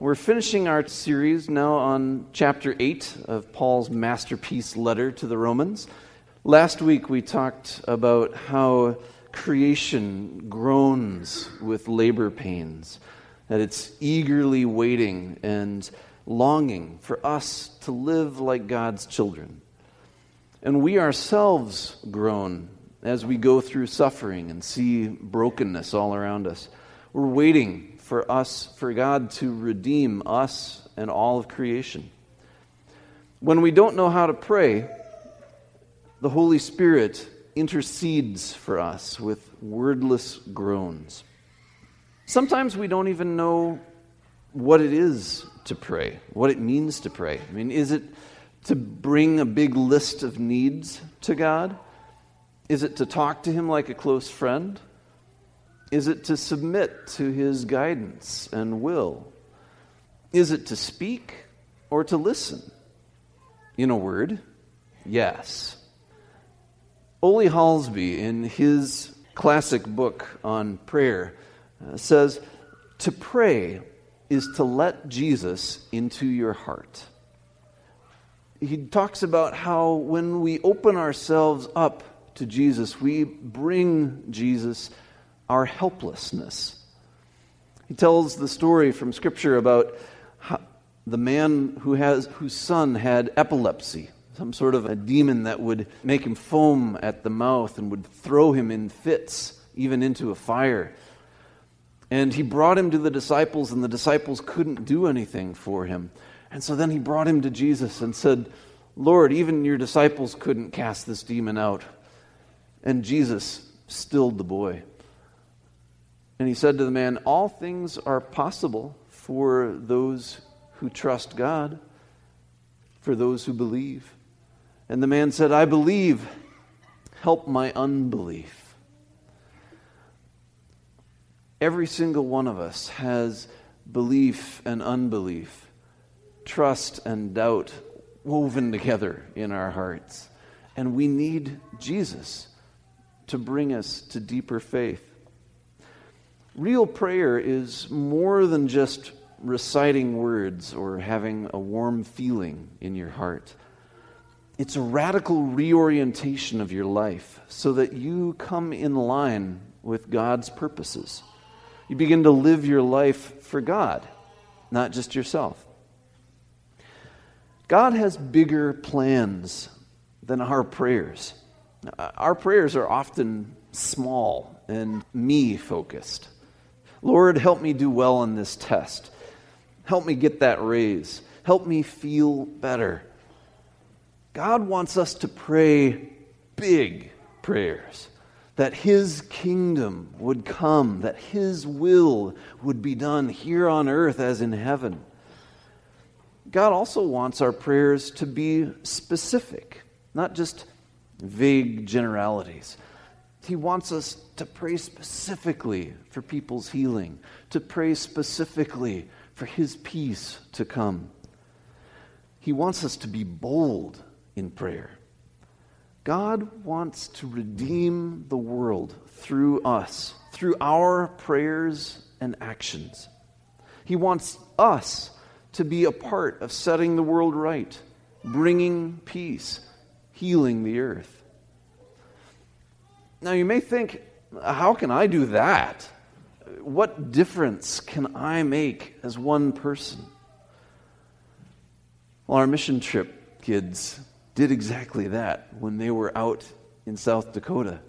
We're finishing our series now on chapter 8 of Paul's masterpiece letter to the Romans. Last week we talked about how creation groans with labor pains, that it's eagerly waiting and longing for us to live like God's children. And we ourselves groan as we go through suffering and see brokenness all around us. We're waiting for us, for God to redeem us and all of creation. When we don't know how to pray, the Holy Spirit intercedes for us with wordless groans. Sometimes we don't even know what it is to pray, what it means to pray. I mean, is it to bring a big list of needs to God? Is it to talk to Him like a close friend? Is it to submit to his guidance and will? Is it to speak or to listen? In a word, yes. Ole Hallesby, in his classic book on prayer, uh, says to pray is to let Jesus into your heart. He talks about how when we open ourselves up to Jesus, we bring Jesus our helplessness. He tells the story from Scripture about the man who has, whose son had epilepsy, some sort of a demon that would make him foam at the mouth and would throw him in fits, even into a fire. And he brought him to the disciples, and the disciples couldn't do anything for him. And so then he brought him to Jesus and said, Lord, even your disciples couldn't cast this demon out. And Jesus stilled the boy. And he said to the man, All things are possible for those who trust God, for those who believe. And the man said, I believe, help my unbelief. Every single one of us has belief and unbelief, trust and doubt woven together in our hearts. And we need Jesus to bring us to deeper faith. Real prayer is more than just reciting words or having a warm feeling in your heart. It's a radical reorientation of your life so that you come in line with God's purposes. You begin to live your life for God, not just yourself. God has bigger plans than our prayers. Our prayers are often small and me focused. Lord, help me do well on this test. Help me get that raise. Help me feel better. God wants us to pray big prayers that His kingdom would come, that His will would be done here on earth as in heaven. God also wants our prayers to be specific, not just vague generalities. He wants us to pray specifically for people's healing, to pray specifically for His peace to come. He wants us to be bold in prayer. God wants to redeem the world through us, through our prayers and actions. He wants us to be a part of setting the world right, bringing peace, healing the earth. Now, you may think, how can I do that? What difference can I make as one person? Well, our mission trip kids did exactly that when they were out in South Dakota.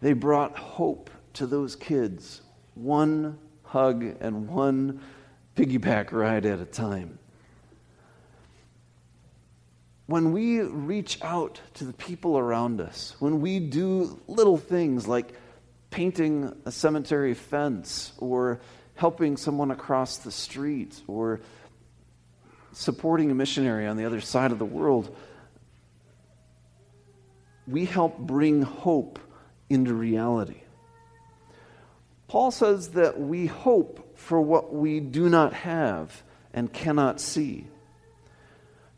They brought hope to those kids, one hug and one piggyback ride at a time when we reach out to the people around us, when we do little things like painting a cemetery fence or helping someone across the street or supporting a missionary on the other side of the world, we help bring hope into reality. Paul says that we hope for what we do not have and cannot see.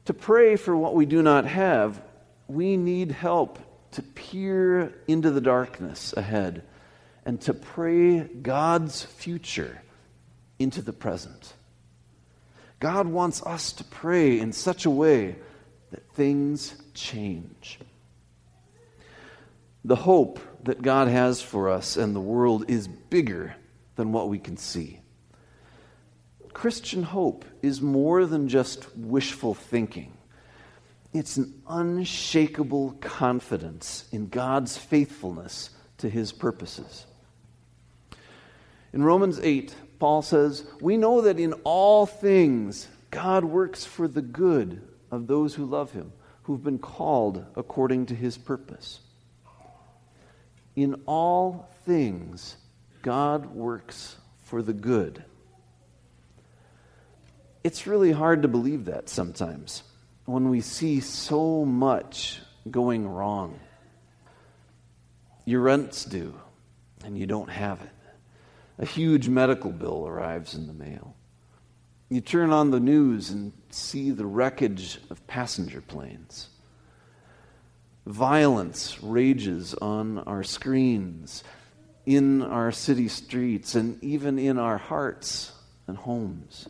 To pray for what we do not have, we need help to peer into the darkness ahead and to pray God's future into the present. God wants us to pray in such a way that things change. The hope that God has for us and the world is bigger than what we can see. Christian hope is more than just wishful thinking. It's an unshakable confidence in God's faithfulness to his purposes. In Romans 8, Paul says, We know that in all things God works for the good of those who love him, who've been called according to his purpose. In all things, God works for the good. It's really hard to believe that sometimes when we see so much going wrong. Your rent's due and you don't have it. A huge medical bill arrives in the mail. You turn on the news and see the wreckage of passenger planes. Violence rages on our screens, in our city streets, and even in our hearts and homes.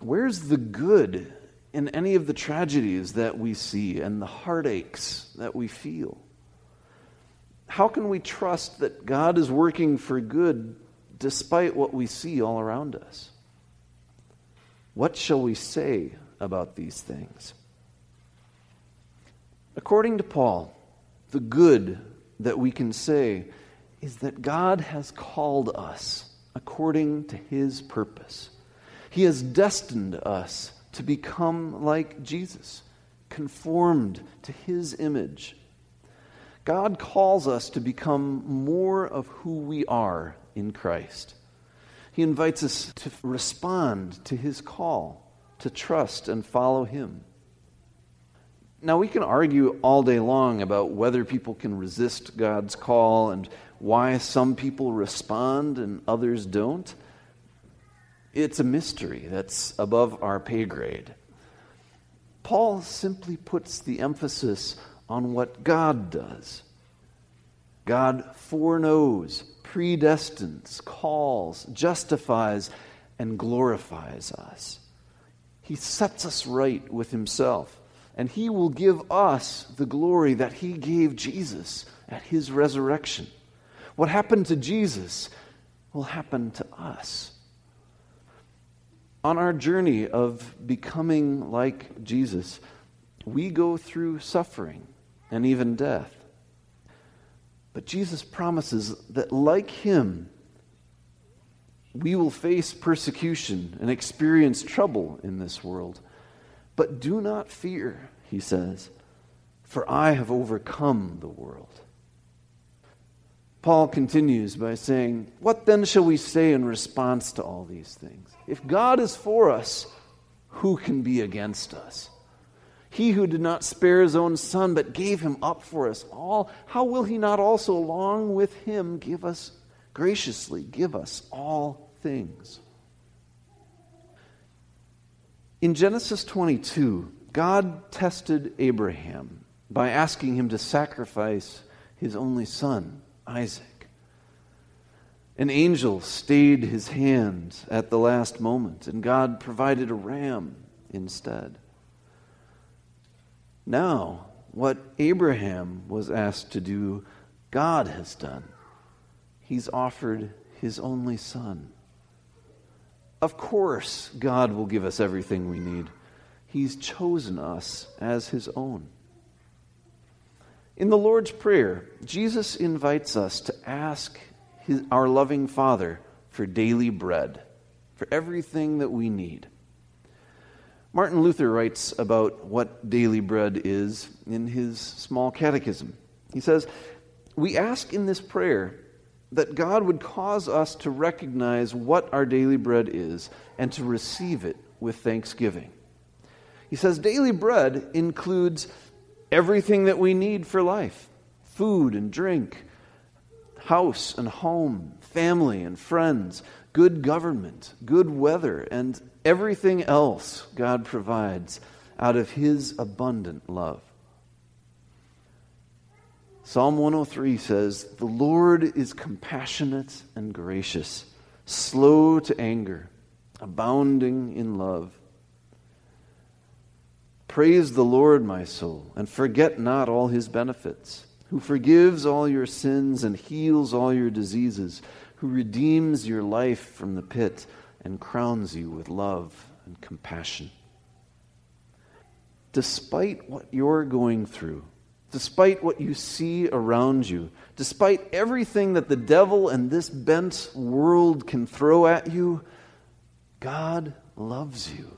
Where's the good in any of the tragedies that we see and the heartaches that we feel? How can we trust that God is working for good despite what we see all around us? What shall we say about these things? According to Paul, the good that we can say is that God has called us according to his purpose. He has destined us to become like Jesus, conformed to his image. God calls us to become more of who we are in Christ. He invites us to respond to his call, to trust and follow him. Now, we can argue all day long about whether people can resist God's call and why some people respond and others don't. It's a mystery that's above our pay grade. Paul simply puts the emphasis on what God does. God foreknows, predestines, calls, justifies, and glorifies us. He sets us right with Himself and he will give us the glory that he gave Jesus at his resurrection. What happened to Jesus will happen to us. On our journey of becoming like Jesus, we go through suffering and even death. But Jesus promises that, like him, we will face persecution and experience trouble in this world. But do not fear, he says, for I have overcome the world. Paul continues by saying, What then shall we say in response to all these things? If God is for us, who can be against us? He who did not spare his own son, but gave him up for us all, how will he not also, along with him, give us graciously, give us all things? In Genesis 22, God tested Abraham by asking him to sacrifice his only son, Isaac. An angel stayed his hand at the last moment, and God provided a ram instead. Now, what Abraham was asked to do, God has done. He's offered his only son. Of course, God will give us everything we need. He's chosen us as His own. In the Lord's Prayer, Jesus invites us to ask his, our loving Father for daily bread, for everything that we need. Martin Luther writes about what daily bread is in his small catechism. He says, We ask in this prayer that God would cause us to recognize what our daily bread is and to receive it with thanksgiving. He says daily bread includes everything that we need for life food and drink, house and home, family and friends, good government, good weather, and everything else God provides out of His abundant love. Psalm 103 says, The Lord is compassionate and gracious, slow to anger, abounding in love. Praise the Lord, my soul, and forget not all his benefits, who forgives all your sins and heals all your diseases, who redeems your life from the pit and crowns you with love and compassion. Despite what you're going through, despite what you see around you, despite everything that the devil and this bent world can throw at you, God loves you.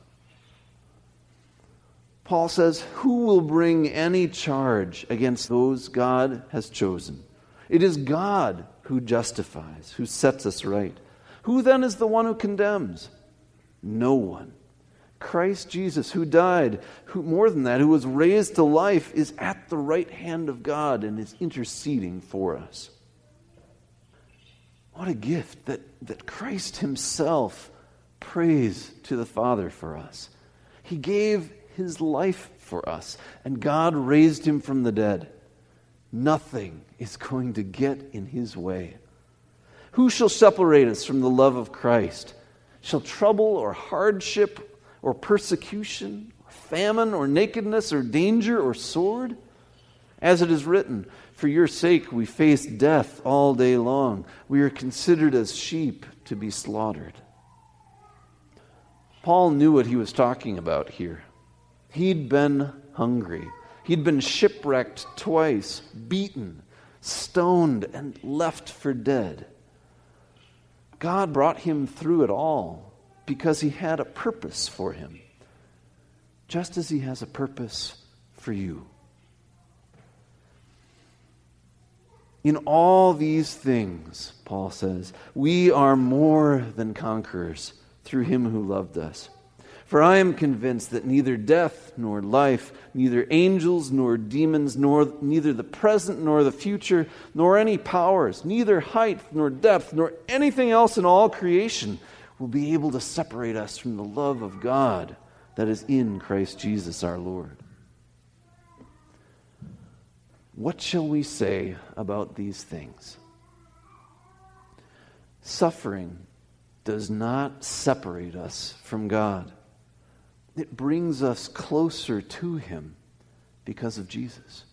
Paul says, Who will bring any charge against those God has chosen? It is God who justifies, who sets us right. Who then is the one who condemns? No one. Christ Jesus, who died, who more than that, who was raised to life, is at the right hand of God and is interceding for us. What a gift that, that Christ Himself prays to the Father for us. He gave his life for us, and God raised him from the dead. Nothing is going to get in his way. Who shall separate us from the love of Christ? Shall trouble or hardship or persecution, or famine or nakedness or danger or sword? As it is written, For your sake we face death all day long. We are considered as sheep to be slaughtered. Paul knew what he was talking about here. He'd been hungry. He'd been shipwrecked twice, beaten, stoned, and left for dead. God brought him through it all because he had a purpose for him, just as he has a purpose for you. In all these things, Paul says, we are more than conquerors through him who loved us. For I am convinced that neither death nor life, neither angels nor demons, nor neither the present nor the future, nor any powers, neither height nor depth, nor anything else in all creation will be able to separate us from the love of God that is in Christ Jesus our Lord. What shall we say about these things? Suffering does not separate us from God. It brings us closer to Him because of Jesus.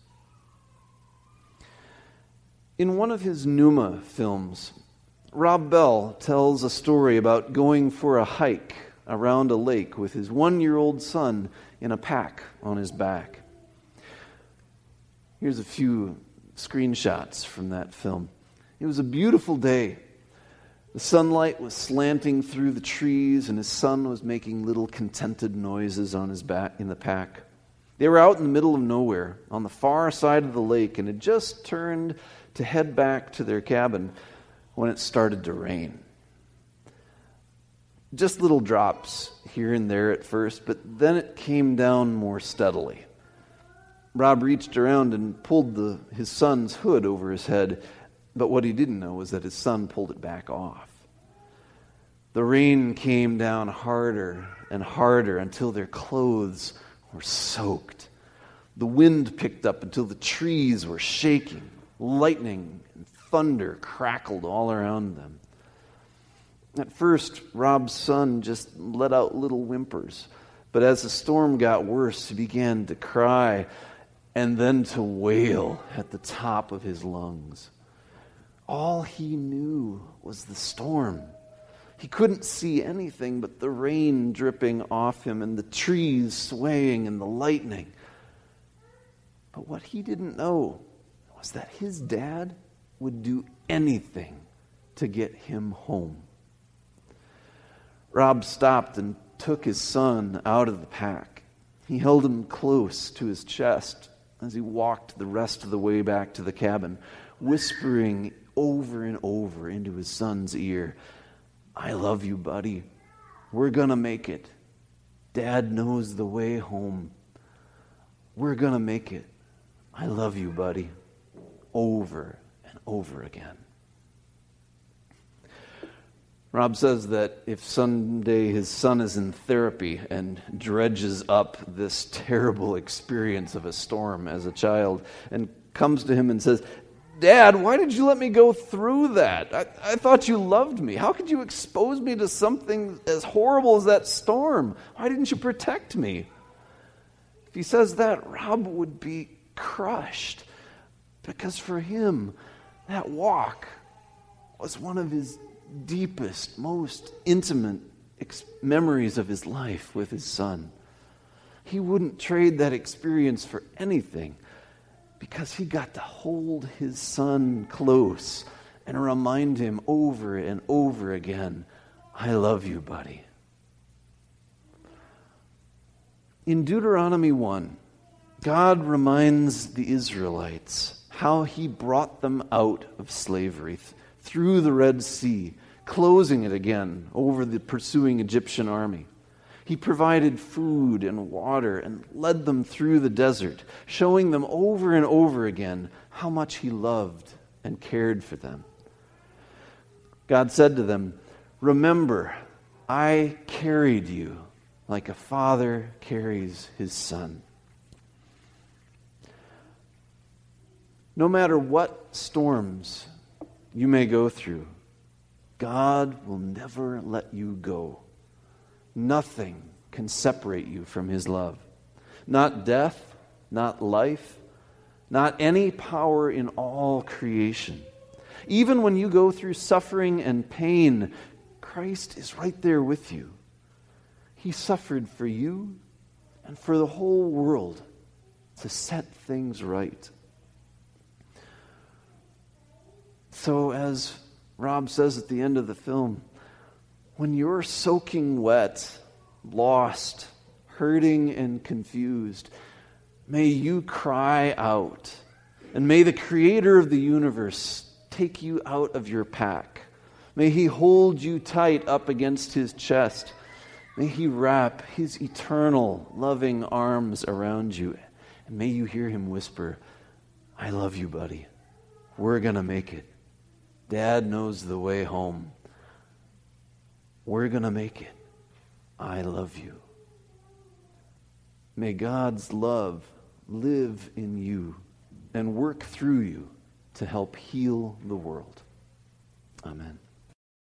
In one of his Nooma films, Rob Bell tells a story about going for a hike around a lake with his one year old son in a pack on his back. Here's a few screenshots from that film. It was a beautiful day. The sunlight was slanting through the trees, and his son was making little contented noises on his back in the pack. They were out in the middle of nowhere, on the far side of the lake, and had just turned to head back to their cabin when it started to rain. Just little drops here and there at first, but then it came down more steadily. Rob reached around and pulled the, his son's hood over his head but what he didn't know was that his son pulled it back off. The rain came down harder and harder until their clothes were soaked. The wind picked up until the trees were shaking. Lightning and thunder crackled all around them. At first, Rob's son just let out little whimpers. But as the storm got worse, he began to cry and then to wail at the top of his lungs. All he knew was the storm. He couldn't see anything but the rain dripping off him and the trees swaying and the lightning. But what he didn't know was that his dad would do anything to get him home. Rob stopped and took his son out of the pack. He held him close to his chest as he walked the rest of the way back to the cabin, whispering over and over into his son's ear I love you, buddy. We're going to make it. Dad knows the way home. We're going to make it. I love you, buddy. Over and over again. Rob says that if someday his son is in therapy and dredges up this terrible experience of a storm as a child and comes to him and says, Dad, why did you let me go through that? I, I thought you loved me. How could you expose me to something as horrible as that storm? Why didn't you protect me? If he says that, Rob would be crushed because for him, that walk was one of his deepest, most intimate ex- memories of his life with his son. He wouldn't trade that experience for anything because he got to hold his son close and remind him over and over again I love you, buddy. In Deuteronomy 1, God reminds the Israelites how he brought them out of slavery through the Red Sea, closing it again over the pursuing Egyptian army. He provided food and water and led them through the desert, showing them over and over again how much He loved and cared for them. God said to them, Remember, I carried you like a father carries his son. No matter what storms you may go through, God will never let you go. Nothing can separate you from his love. Not death, not life, not any power in all creation. Even when you go through suffering and pain, Christ is right there with you. He suffered for you and for the whole world to set things right. So, as Rob says at the end of the film, when you're soaking wet, lost, hurting, and confused, may you cry out. And may the creator of the universe take you out of your pack. May he hold you tight up against his chest. May he wrap his eternal, loving arms around you. And may you hear him whisper, I love you, buddy. We're going to make it. Dad knows the way home. We're going to make it. I love you. May God's love live in you and work through you to help heal the world. Amen.